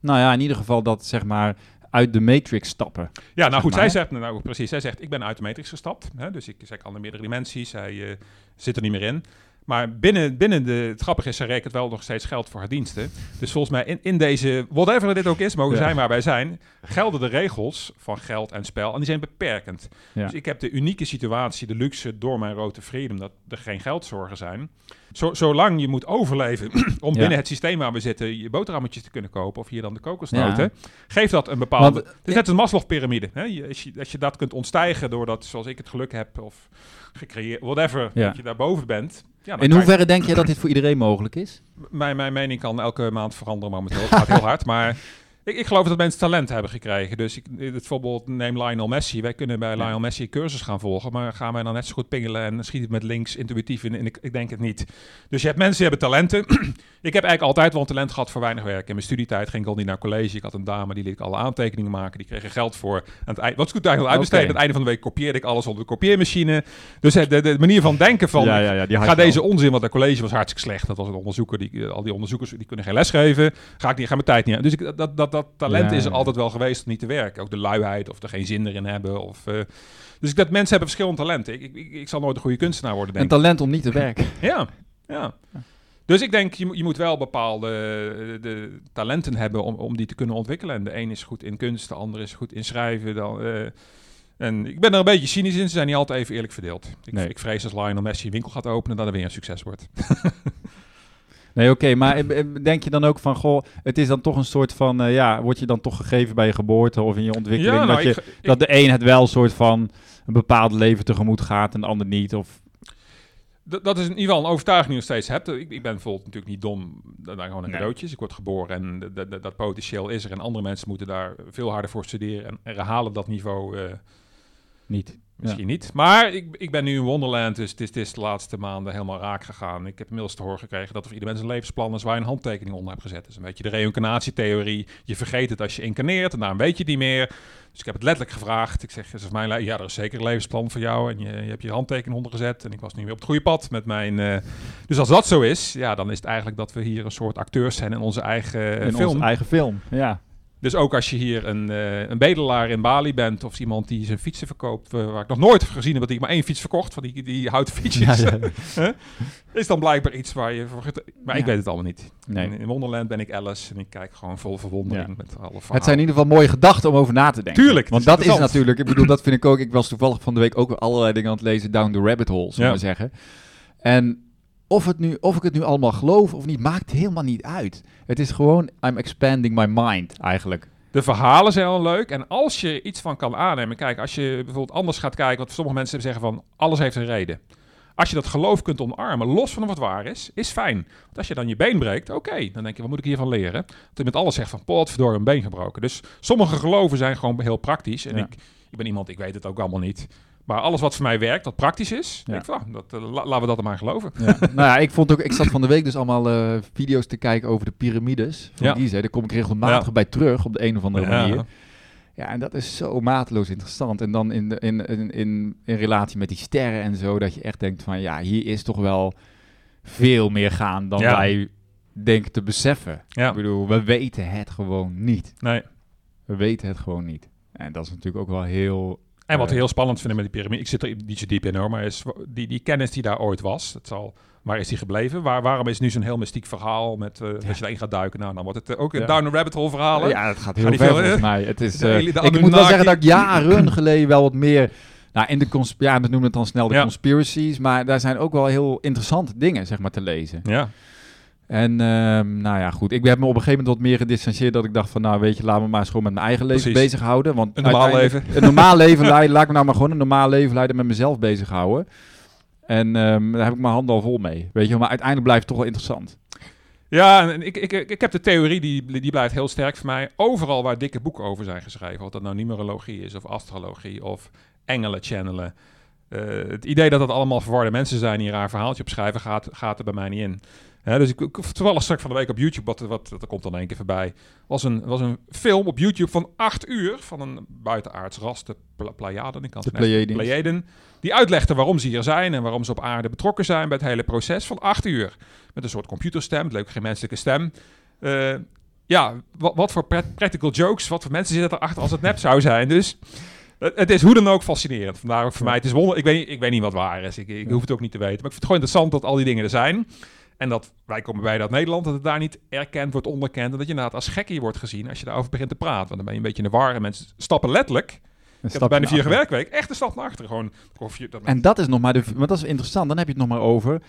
Nou ja, in ieder geval dat, zeg maar, uit de matrix stappen. Ja, nou Zeg goed, maar. zij zegt, nou precies, zij zegt, ik ben uit de matrix gestapt. Hè, dus ik, zij kan in meerdere dimensies, zij zit er niet meer in. Maar binnen, binnen de, het grappige is, ze rekent wel nog steeds geld voor haar diensten. Dus volgens mij in, in deze, whatever dit ook is, mogen Ja. zijn waar wij zijn, gelden de regels van geld en spel. En die zijn beperkend. Ja. Dus ik heb de unieke situatie, de luxe door mijn rode freedom, dat er geen geldzorgen zijn. Zo, zolang je moet overleven <clears throat> om Ja. binnen het systeem waar we zitten je boterhammetjes te kunnen kopen of hier dan de kokosnoten, geeft dat een bepaalde... Want- het is net een Maslow-pyramide. Als, je, als je dat kunt ontstijgen doordat, zoals ik het geluk heb of gecreëerd, whatever, Ja. dat je daarboven bent. Ja, In je- hoeverre denk je dat dit voor iedereen mogelijk is? mijn, mijn mening kan elke maand veranderen momenteel. Het gaat heel <laughs> hard, maar ik, ik geloof dat mensen talent hebben gekregen. Dus ik, het bijvoorbeeld neem Lionel Messi. Wij kunnen bij. Lionel Messi een cursus gaan volgen, maar gaan wij dan net zo goed pingelen en schiet het met links intuïtief in? En ik, ik denk het niet. Dus je hebt mensen die hebben talenten. <clears throat> ik heb eigenlijk altijd wel een talent gehad voor weinig werk. In mijn studietijd ging ik al niet naar college. Ik had een dame die liet ik alle aantekeningen maken. Die kreeg er geld voor. Aan het eind, wat is goed eigenlijk uitbesteden. Aan het einde van de week kopieerde ik alles op de kopieermachine. Dus de, de, de manier van denken van ja, ja, ja, die Ga wel. deze onzin, want dat college was hartstikke slecht. Dat was een onderzoeker, die, eh, al die onderzoekers die kunnen geen les geven. Ga ik niet, ga mijn tijd niet aan. Dus ik, dat, dat, dat talent Ja, is er altijd wel geweest om niet te werken. Ook de luiheid of er geen zin erin hebben. Of, eh, dus ik, dat mensen hebben verschillende talenten. Ik, ik, ik, zal nooit een goede kunstenaar worden, Een denk ik. talent om niet te werken. <laughs> Ja, ja. Dus ik denk, je, moet- je moet wel bepaalde eh, de talenten hebben om, om die te kunnen ontwikkelen. En de een is goed in kunst, de ander is goed in schrijven. Dan, eh, en ik ben er een beetje cynisch in. Ze zijn niet altijd even eerlijk verdeeld. Ik, Nee. ik vrees als Lionel Messi een winkel gaat openen, dat er weer een succes wordt. <laughs> Nee, oké, maar eh, eh, denk je dan ook van, goh, het is dan toch een soort van, eh, ja, word je dan toch gegeven bij je geboorte of in je ontwikkeling, nou, dat, je, ik- ik- dat de een het wel een soort van een bepaald leven tegemoet gaat en de ander niet? Of, Dat, dat is in ieder geval een overtuiging die je nog steeds hebt. Ik, ik ben bijvoorbeeld natuurlijk niet dom. Zijn gewoon een Nee. cadeautjes. Ik word geboren en dat- potentieel is er. En andere mensen moeten daar veel harder voor studeren. En, en halen dat niveau niet? Misschien niet. Maar ik, ik ben nu in Wonderland, dus het is, het is de laatste maanden helemaal raak gegaan. Ik heb inmiddels te horen gekregen dat voor ieder mens een levensplan is waar je een handtekening onder hebt gezet. Is een beetje de reïncarnatietheorie. Je vergeet het als je incarneert en daarom weet je het niet meer. Dus ik heb het letterlijk gevraagd. Ik zeg, is mijn ja, er is zeker een levensplan voor jou. En je, je hebt je handtekening ondergezet. En ik was nu weer op het goede pad met mijn... eh, dus als dat zo is, ja, dan is het eigenlijk dat we hier een soort acteurs zijn in onze eigen in film. onze eigen film, ja. Dus ook als je hier een, eh, een bedelaar in Bali bent of iemand die zijn fietsen verkoopt, eh, waar ik nog nooit gezien heb dat hij maar één fiets verkocht, van die, die houten fietsjes, Ja, ja. <laughs> is dan blijkbaar iets waar je voor... Maar ik weet het allemaal niet. Nee. In, in Wonderland ben ik Alice en ik kijk gewoon vol verwondering met alle verhalen. Het zijn in ieder geval mooie gedachten om over na te denken. Tuurlijk, Want is dat is natuurlijk, ik bedoel, dat vind ik ook. Ik was toevallig van de week ook allerlei dingen aan het lezen, down the rabbit hole, zullen we zeggen. En of, het nu, of ik het nu allemaal geloof of niet, maakt helemaal niet uit. Het is gewoon, I'm expanding my mind, eigenlijk. De verhalen zijn al leuk. En als je iets van kan aannemen. Kijk, als je bijvoorbeeld anders gaat kijken. Want sommige mensen zeggen van alles heeft een reden. Als je dat geloof kunt omarmen, los van wat waar is, is fijn. Want als je dan je been breekt, oké, dan denk je, wat moet ik hiervan leren? Dat je met alles zegt van, potverdorie, een been gebroken. Dus sommige geloven zijn gewoon heel praktisch. En Ja. ik, ik ben iemand, ik weet het ook allemaal niet. Maar alles wat voor mij werkt, wat praktisch is, Ja. ik ah, dat, eh, la- laten we dat er maar geloven. Ja. <laughs> nou ja, ik vond ook, ik zat van de week dus allemaal eh, video's te kijken over de piramides van Ja. Gizeh. Daar kom ik regelmatig Ja. bij terug op de een of andere manier. Ja, en dat is zo mateloos interessant. En dan in, de, in, in, in, in relatie met die sterren en zo, dat je echt denkt van ja, hier is toch wel veel meer gaan dan wij denken te beseffen. Ja. Ik bedoel, we weten het gewoon niet. Nee. We weten het gewoon niet. En dat is natuurlijk ook wel heel... En wat Eh, we heel spannend vinden met die piramide, ik zit er niet zo diep in hoor, maar is die, die kennis die daar ooit was, het zal, waar is die gebleven? Waar, waarom is nu zo'n heel mystiek verhaal met, eh, als je daarin gaat duiken, nou dan wordt het eh, ook een Ja. down the rabbit hole verhalen. Ja, het gaat Ga heel ver volgens mij. Het is, De hele- de ik moet wel zeggen dat ik jaren <clears throat> geleden wel wat meer... Nou, in de ja, we noemen het dan snel de Ja. conspiracies, maar daar zijn ook wel heel interessante dingen, zeg maar, te lezen. Ja, En ehm, nou ja, goed. Ik heb me op een gegeven moment wat meer gedistanceerd dat ik dacht van, nou weet je, laat me maar eens gewoon met mijn eigen leven Precies. bezighouden. Want een normaal leven. Een normaal <laughs> leven leiden, laat ik me nou maar gewoon een normaal leven leiden met mezelf bezighouden. En ehm, daar heb ik mijn handen al vol mee, weet je. Maar uiteindelijk blijft het toch wel interessant. Ja, en ik, ik, ik, ik heb de theorie, die, die blijft heel sterk voor mij. Overal waar dikke boeken over zijn geschreven, of dat nou numerologie is, of astrologie, of engelen channelen. eh, het idee dat dat allemaal verwarde mensen zijn die een raar verhaaltje opschrijven, gaat, gaat er bij mij niet in. Hè, dus ik, ik toevallig straks van de week op YouTube, wat, wat dat komt dan één keer voorbij, was een, was een film op YouTube van acht uur van een buitenaards ras, de Pla- Pleiaden. Ik kan De het Pleiadians. Pleiaden. Die uitlegde waarom ze hier zijn en waarom ze op aarde betrokken zijn bij het hele proces van acht uur. Met een soort computerstem, het ook geen menselijke stem. Eh, ja, wat, wat voor prac- practical jokes, wat voor mensen zitten erachter als het nep zou zijn. Dus Het, is hoe dan ook fascinerend. Vandaar ook voor Ja. mij, het is wonder. Ik weet, ik weet niet wat waar is. Ik, ik Ja. hoef het ook niet te weten. Maar ik vind het gewoon interessant dat al die dingen er zijn. En dat wij komen bij dat Nederland, dat het daar niet erkend wordt, onderkend. En dat je inderdaad als gekkie wordt gezien als je daarover begint te praten. Want dan ben je een beetje in de war. En mensen stappen letterlijk. Ik heb bijna vier werkweek. Echt een stap naar achteren. Gewoon. Dat En dat is nog maar de. Want dat is interessant. Dan heb je het nog maar over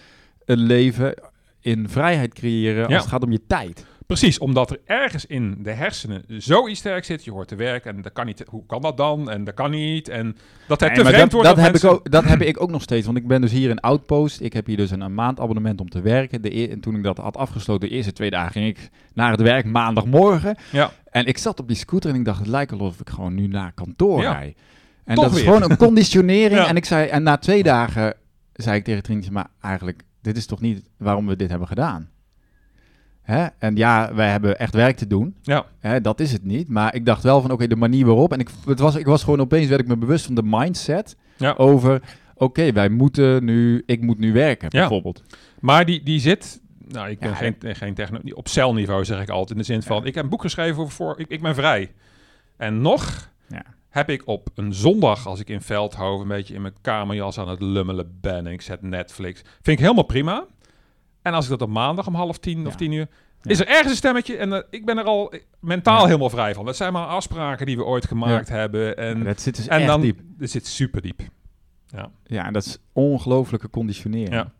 een leven in vrijheid creëren als Ja. het gaat om je tijd. Precies, omdat er ergens in de hersenen zoiets sterk zit. Je hoort te werken en dat kan niet. Hoe kan dat dan? En dat kan niet. En dat het Nee, te vreemd dat, wordt. dat, dat heb ik ook, dat heb ik ook nog steeds. Want ik ben dus hier in Outpost. Ik heb hier dus een, een maandabonnement om te werken. De, e- en toen ik dat had afgesloten, de eerste twee dagen, ging ik naar het werk maandagmorgen. Ja. En ik zat op die scooter en ik dacht, het lijkt alsof ik gewoon nu naar kantoor Ja. rijd. En Toch dat is gewoon een <laughs> conditionering. Ja. En ik zei, en na twee dagen zei ik tegen Trintje, maar eigenlijk, dit is toch niet waarom we dit hebben gedaan? Hè? En ja, wij hebben echt werk te doen. Ja. Hè, dat is het niet. Maar ik dacht wel van, oké, de manier waarop. En ik, het was, ik was gewoon opeens, werd ik me bewust van de mindset Ja. over, oké, wij moeten nu, ik moet nu werken, Ja. bijvoorbeeld. Maar die, die zit. Nou, ik ben Ja, geen, geen techno. Op celniveau zeg ik altijd. In de zin van: ik heb een boek geschreven over. Voor, ik, ik ben vrij. En nog Ja. heb ik op een zondag, als ik in Veldhoven een beetje in mijn kamerjas aan het lummelen ben. En ik zet Netflix. Vind ik helemaal prima. En als ik dat op maandag om half tien of tien uur. Ja. Is er ergens een stemmetje en eh, ik ben er al mentaal Ja. helemaal vrij van. Dat zijn maar afspraken die we ooit gemaakt hebben. En, dat zit dus en echt dan, diep. dit zit super diep. Ja. Ja, en dat is ongelooflijke conditionering. Ja.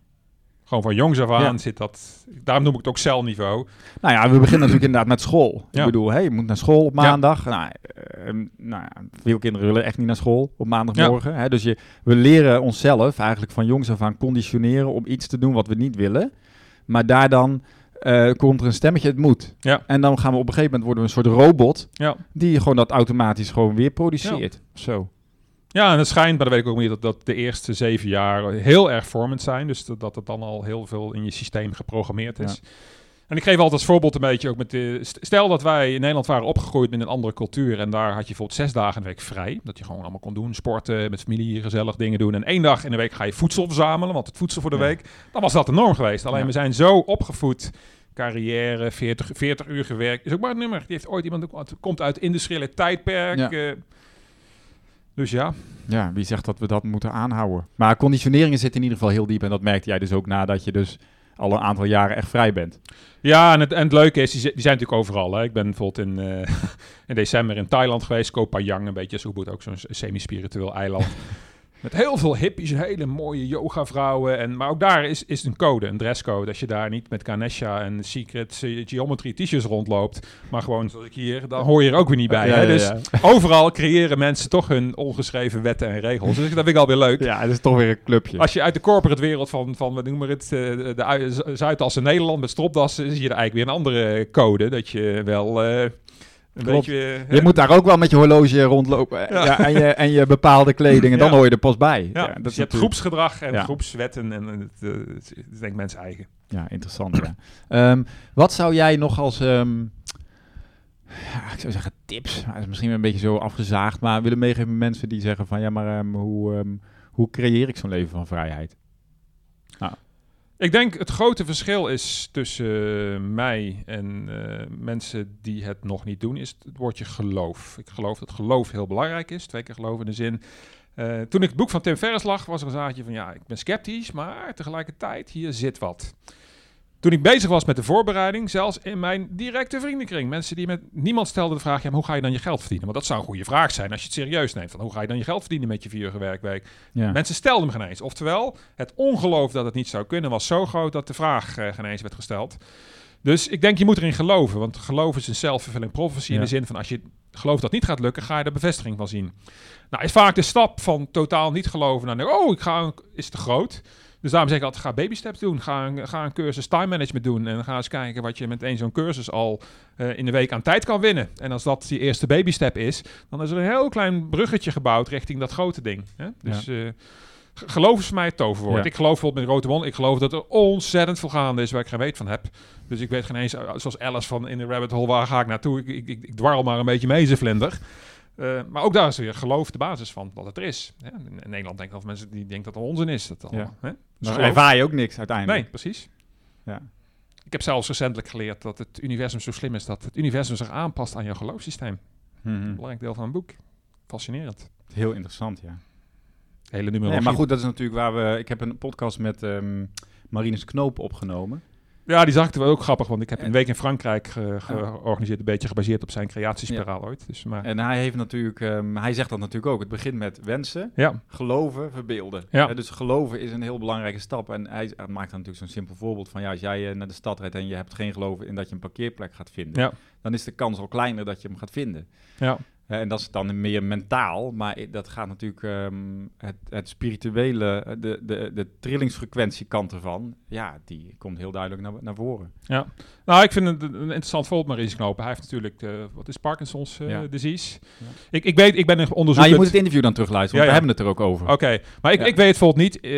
Gewoon van jongs af aan zit dat. Daarom noem ik het ook celniveau. Nou ja, we beginnen natuurlijk inderdaad met school. Ja. Ik bedoel, hey, je moet naar school op maandag. Nou, eh, nou ja, veel kinderen willen echt niet naar school op maandagmorgen. Hè? Dus je, we leren onszelf eigenlijk van jongs af aan conditioneren om iets te doen wat we niet willen. Maar daar dan eh, komt er een stemmetje, het moet. Ja. En dan gaan we op een gegeven moment worden we een soort robot Ja. die gewoon dat automatisch gewoon weer produceert. Zo. Ja, en het schijnt, maar dat weet ik ook niet, dat, dat de eerste zeven jaar heel erg vormend zijn. Dus dat, dat het dan al heel veel in je systeem geprogrammeerd is. En ik geef altijd als voorbeeld een beetje ook met de... st- Stel dat wij in Nederland waren opgegroeid met een andere cultuur. En daar had je bijvoorbeeld zes dagen in de week vrij. Dat je gewoon allemaal kon doen. Sporten, met familie, gezellig dingen doen. En één dag in de week ga je voedsel verzamelen. Want het voedsel voor de Ja. week, dan was dat de norm geweest. Alleen Ja. we zijn zo opgevoed. Carrière, 40, 40 uur gewerkt. Is ook maar een nummer. Die heeft ooit iemand... Het komt uit industriële tijdperk. Ja. eh. dus ja. Ja, wie zegt dat we dat moeten aanhouden? Maar conditioneringen zitten in ieder geval heel diep. En dat merkte jij dus ook nadat je dus al een aantal jaren echt vrij bent. Ja, en het, en het leuke is, die, zi- die zijn natuurlijk overal. Hè. Ik ben bijvoorbeeld in, eh, <laughs> in december in Thailand geweest, Koh Phangan, een beetje als Ubud, ook zo'n semi-spiritueel eiland. <laughs> Met heel veel hippies, hele mooie yoga-vrouwen. En, maar ook daar is, is een code, een dresscode. Als je daar niet met Ganesha en Secret eh, Geometry t-shirts rondloopt, maar gewoon zoals ik hier, dan hoor je er ook weer niet bij. Ja, hè. ja, Dus ja. overal creëren mensen toch hun ongeschreven wetten en regels. Dus dat vind ik alweer leuk. Ja, het is toch weer een clubje. Als je uit de corporate wereld van, van wat noemen we het, eh, de Ui- Z- Zuidassen Nederland met stropdassen, zie je er eigenlijk weer een andere code. Dat je wel eh, een Klopt. beetje... Je moet daar ook wel met je horloge rondlopen Ja. ja. en, je, en je bepaalde kleding. En dan Ja. hoor je er pas bij. ja, dus dat je hebt natuurlijk- groepsgedrag en groepswetten en, het, eh, het is denk ik mensen eigen. Ja, interessant. ja. Ehm, wat zou jij nog als... ehm, ja, ik zou zeggen tips. Maar dat is misschien een beetje zo afgezaagd. Maar willen meegeven mensen die zeggen van... Ja, maar ehm, hoe, hoe creëer ik zo'n leven van vrijheid? Ik denk het grote verschil is tussen eh, mij en eh, mensen die het nog niet doen, is het woordje geloof. Ik geloof dat geloof heel belangrijk is. Twee keer geloof in de zin. eh, toen ik het boek van Tim Ferriss lag, was er een zaadje van ja, ik ben sceptisch, maar tegelijkertijd hier zit wat. Toen ik bezig was met de voorbereiding, zelfs in mijn directe vriendenkring, mensen die met niemand stelde de vraag: ja, hoe ga je dan je geld verdienen? Want dat zou een goede vraag zijn als je het serieus neemt. Van, hoe ga je dan je geld verdienen met je vier uur werkweek? Ja. Mensen stelden hem geen eens. Oftewel, het ongeloof dat het niet zou kunnen was zo groot dat de vraag eh, geen eens werd gesteld. Dus ik denk, je moet erin geloven. Want geloof is een self-fulfilling prophecy. In de zin van, als je gelooft dat niet gaat lukken, ga je er bevestiging van zien. Nou, is vaak de stap van totaal niet geloven naar, oh, ik ga, is te groot. Dus daarom zeg ik altijd, ga baby steps doen. Ga een, ga een cursus time management doen. En ga eens kijken wat je met één zo'n cursus al eh, in de week aan tijd kan winnen. En als dat die eerste baby step is, dan is er een heel klein bruggetje gebouwd richting dat grote ding. Hè? Dus eh, g- geloof is mij het toverwoord. Ja. Ik geloof bijvoorbeeld met Rote Won, ik geloof dat er ontzettend veel gaande is waar ik geen weet van heb. Dus ik weet geen eens, eh, zoals Alice van in de rabbit hole, waar ga ik naartoe? Ik, ik, ik, ik dwarrel maar een beetje mee, ze vlinder. Eh, maar ook daar is weer geloof de basis van dat het er is. Ja, in Nederland denken of mensen die denken dat het onzin is. Dat al, Ja. hè? Dus Dan ervaar je ook niks uiteindelijk. Nee, precies. Ja. Ik heb zelfs recentelijk geleerd dat het universum zo slim is dat het universum zich aanpast aan jouw geloofssysteem. Mhm. Een belangrijk deel van een boek. Fascinerend. Heel interessant, ja. Hele nummer. Nee, maar goed, dat is natuurlijk waar we... Ik heb een podcast met ehm Marinus Knoop opgenomen. Ja, die zag ik er wel ook grappig, want ik heb En- een week in Frankrijk ge- georganiseerd, een beetje gebaseerd op zijn creatiespiraal ooit. Dus, maar, En hij heeft natuurlijk... ehm, hij zegt dat natuurlijk ook. Het begint met wensen, ja, geloven, verbeelden. Ja. Dus geloven is een heel belangrijke stap. En hij, hij maakt dan natuurlijk zo'n simpel voorbeeld van... Ja, als jij eh, naar de stad rijdt en je hebt geen geloven in dat je een parkeerplek gaat vinden... ja, dan is de kans al kleiner dat je hem gaat vinden. ja. En dat is dan meer mentaal, maar dat gaat natuurlijk ehm, het, het spirituele, eh, de, de, de trillingsfrequentiekant ervan, ja, die komt heel duidelijk naar, naar voren. Nou, ik vind het een een interessant voorbeeld, Maurice Knopen. Hij heeft natuurlijk, de, wat is Parkinson's eh, Ja. disease? Ja. Ik, ik weet, ik ben een Nou, onderzoeker. je moet het interview dan terugluisteren, want Ja, we hebben het er ook over. Oké, maar ik, Ja. ik weet bijvoorbeeld niet eh,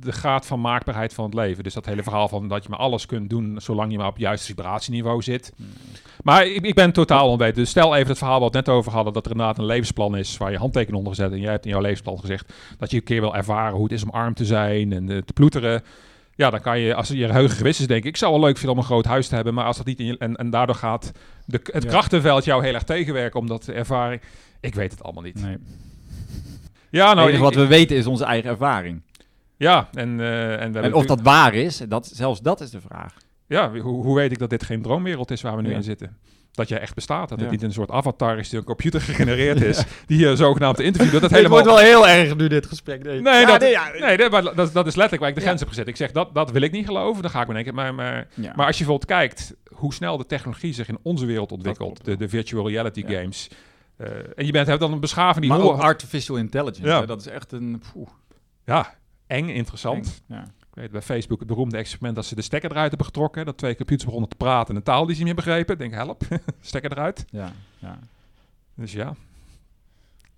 de graad van maakbaarheid van het leven. Dus dat hele verhaal van dat je maar alles kunt doen zolang je maar op het juiste vibratieniveau zit. Hmm. Maar ik, ik ben totaal onwetend. Dus stel even het verhaal wat we het net over hadden, dat er inderdaad een levensplan is waar je handtekening onder gezet. En jij hebt in jouw levensplan gezegd dat je een keer wil ervaren hoe het is om arm te zijn en eh, te ploeteren. Ja, dan kan je, als je geheugen gewist is, denk ik, ik zou wel leuk vinden om een groot huis te hebben. Maar als dat niet in je, en, en daardoor gaat de, het Ja. krachtenveld jou heel erg tegenwerken, omdat de ervaring... Ik weet het allemaal niet. Nee. Ja, nou, ik- wat we weten is onze eigen ervaring. ja, en, eh, en, we hebben En of dat waar is, dat, zelfs dat is de vraag. Ja, hoe, hoe weet ik dat dit geen droomwereld is waar we nu Ja. in zitten? Dat jij echt bestaat. Dat het Ja. niet een soort avatar is die een computer gegenereerd <laughs> is. Die je zogenaamd interviewt. Dat Het helemaal... wordt wel heel erg nu dit gesprek. Nee, Nee, Ja, dat, nee, ja. nee dat, maar dat, dat is letterlijk waar ik de Ja. grens heb gezet. Ik zeg, dat, dat wil ik niet geloven. Dan ga ik bedenken. Maar, maar, Ja. maar als je bijvoorbeeld kijkt hoe snel de technologie zich in onze wereld ontwikkelt. De, de virtual reality Ja. games. Eh, en je bent, hebt dan een beschaving die... maar ook artificial intelligence, Ja. hè, dat is echt een... poeh, ja, eng, interessant. eng. Ja. Weet bij Facebook het beroemde experiment dat ze de stekker eruit hebben getrokken. Dat twee computers begonnen te praten in een taal die ze niet meer begrepen. Denk, help, <laughs> stekker eruit. Ja, ja. Dus ja,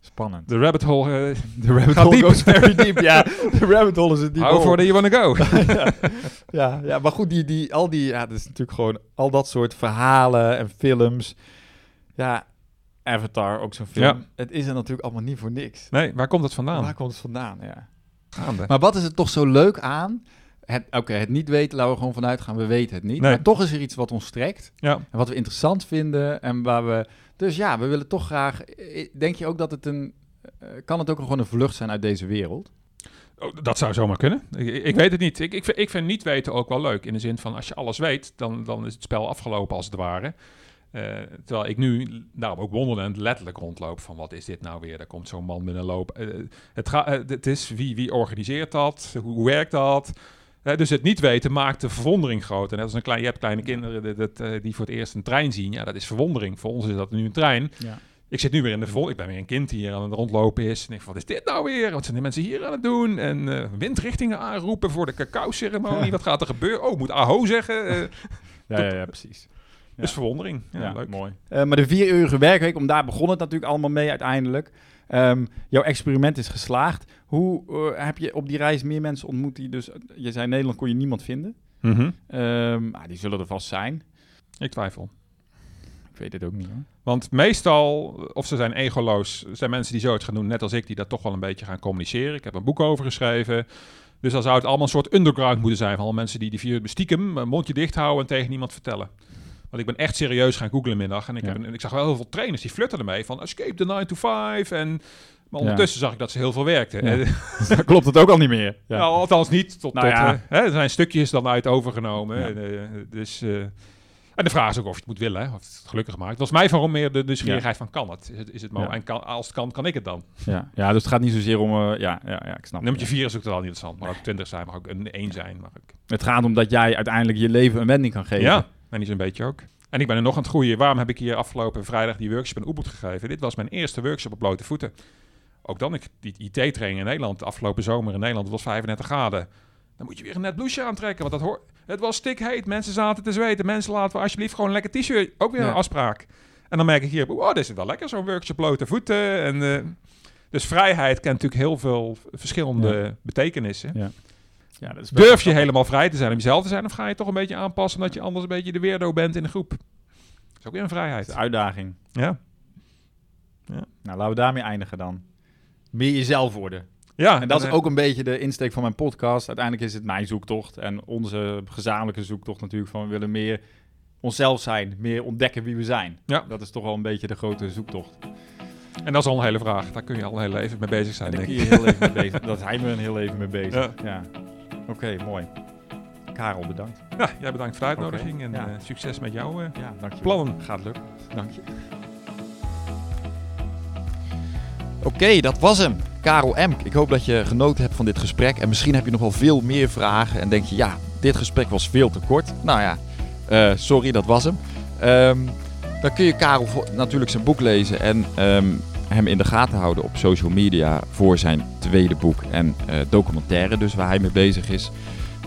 Spannend. de rabbit hole... eh, <laughs> De rabbit hole diep. goes very deep. Ja, <laughs> de rabbit hole is het diep. How far do you wanna go? ja, ja, maar goed, die, die, al die, ja, dat is natuurlijk gewoon al dat soort verhalen en films. Ja, Avatar, ook zo'n film. Ja. Het is er natuurlijk allemaal niet voor niks. Nee, waar komt het vandaan? Waar komt het vandaan? Ja. Gaande. Maar wat is het toch zo leuk aan? Het, Oké, het niet weten, laten we gewoon vanuit gaan, we weten het niet. Nee. Maar toch is er iets wat ons trekt Ja. en wat we interessant vinden en waar we... Dus ja, we willen toch graag... eh, Denk je ook dat het een... eh, kan het ook gewoon een vlucht zijn uit deze wereld? Oh, dat zou zomaar kunnen. Ik, ik weet het niet. Ik, ik, vind, ik vind niet weten ook wel leuk. In de zin van, als je alles weet, dan, dan is het spel afgelopen als het ware. Eh, terwijl ik nu daarom ook wonderend letterlijk rondloop van wat is dit nou weer? Daar komt zo'n man binnenlopen. Eh het, ga, eh, het is wie, wie organiseert dat? Hoe, hoe werkt dat? Dus het niet weten maakt de verwondering groot. En net als een klein, je hebt kleine kinderen dat, die voor het eerst een trein zien. Ja, dat is verwondering. Voor ons is dat nu een trein. Ja. Ik zit nu weer in de vol. Ik ben weer een kind die hier aan het rondlopen is. En ik van, wat is dit nou weer? Wat zijn die mensen hier aan het doen? En windrichtingen aanroepen voor de cacao-ceremonie. <laughs> Wat gaat er gebeuren? Oh, ik moet aho zeggen. Ja, ja, ja, precies. Ja. Dus verwondering. Ja, Ja, leuk. mooi. Eh, maar de vieruurige werkweek, om daar begon het natuurlijk allemaal mee uiteindelijk. Ehm, jouw experiment is geslaagd. Hoe eh, heb je op die reis meer mensen ontmoet die dus... Je zei in Nederland kon je niemand vinden. Mhm. Ehm, ah, die zullen er vast zijn. Ik twijfel. Ik weet het ook niet hoor. Want meestal, of ze zijn egoloos, zijn mensen die zoiets gaan doen, net als ik, die dat toch wel een beetje gaan communiceren. Ik heb een boek over geschreven. Dus dan zou het allemaal een soort underground moeten zijn. Van alle mensen die die vier stiekem een mondje dicht houden en tegen niemand vertellen. Want ik ben echt serieus gaan googlen middag. En ik, Ja. heb een- ik zag wel heel veel trainers die flirten ermee. Van escape the 9 to 5. En, maar ondertussen zag ik dat ze heel veel werkten. Ja. <laughs> <laughs> Klopt het ook al niet meer. Nou, althans niet. Tot, Nou tot, ja. eh, hè, er zijn stukjes dan uit overgenomen. Ja. En, eh, dus, eh, en de vraag is ook of je het moet willen. Hè, of het gelukkig maakt. Het was mij vooral meer de nieuwsgierigheid van kan het? Is het, is het Ja. En kan, als het kan, kan ik het dan? ja. ja, dus het gaat niet zozeer om... ja, ja, ja, ik snap Nummertje het. 4 is ook totaal niet interessant. Maar ook 20 zijn, mag ook een 1 zijn. Mag ook. Het gaat om dat jij uiteindelijk je leven een wending kan geven. Ja, en die zo'n beetje ook. En ik ben er nog aan het groeien. Waarom heb ik hier afgelopen vrijdag die workshop in Ubud gegeven? Dit was mijn eerste workshop op blote voeten. Ook dan, ik, die IT-training in Nederland, de afgelopen zomer in Nederland, het was 35 graden. Dan moet je weer een net blouseje aantrekken, want dat hoort... Het was stikheet, mensen zaten te zweten. Mensen laten we alsjeblieft gewoon een lekker t-shirt. Ook weer Ja. een afspraak. En dan merk ik hier, oh, dit is wel lekker, zo'n workshop blote voeten. En, eh, dus vrijheid kent natuurlijk heel veel verschillende betekenissen. Ja, dat is best Durf je helemaal vrij te zijn om jezelf te zijn, of ga je toch een beetje aanpassen omdat je anders een beetje de weirdo bent in de groep? Dat is ook weer een vrijheid. Het is een uitdaging. Ja. Nou, laten we daarmee eindigen dan. Meer jezelf worden. Ja, En dat is ook een beetje de insteek van mijn podcast. Uiteindelijk is het mijn zoektocht en onze gezamenlijke zoektocht natuurlijk van we willen meer onszelf zijn, meer ontdekken wie we zijn. Ja. Dat is toch wel een beetje de grote zoektocht. En dat is al een hele vraag. Daar kun je al een heel leven mee bezig zijn, Daar denk ik. heel even mee bezig. Dat zijn we een heel even mee bezig. Ja. Ja. Oké, mooi. Karel, bedankt. Ja, jij bedankt voor de uitnodiging en ja. eh, succes met jouw eh, Ja, plannen. Gaat lukken. Dank je. Oké, dat was hem. Karel Emk. Ik hoop dat je genoten hebt van dit gesprek. En misschien heb je nog wel veel meer vragen. En denk je, ja, dit gesprek was veel te kort. Nou ja, eh, sorry, dat was hem. Ehm, dan kun je Karel natuurlijk zijn boek lezen en ehm, hem in de gaten houden op social media voor zijn tweede boek en eh, documentaire, dus waar hij mee bezig is.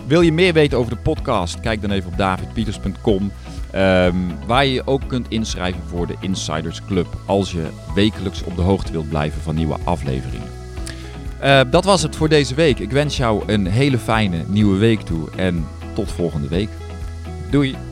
Wil je meer weten over de podcast? Kijk dan even op davidpieters.com. Ehm, waar je je ook kunt inschrijven voor de Insiders Club. Als je wekelijks op de hoogte wilt blijven van nieuwe afleveringen. Eh, dat was het voor deze week. Ik wens jou een hele fijne nieuwe week toe. En tot volgende week. Doei!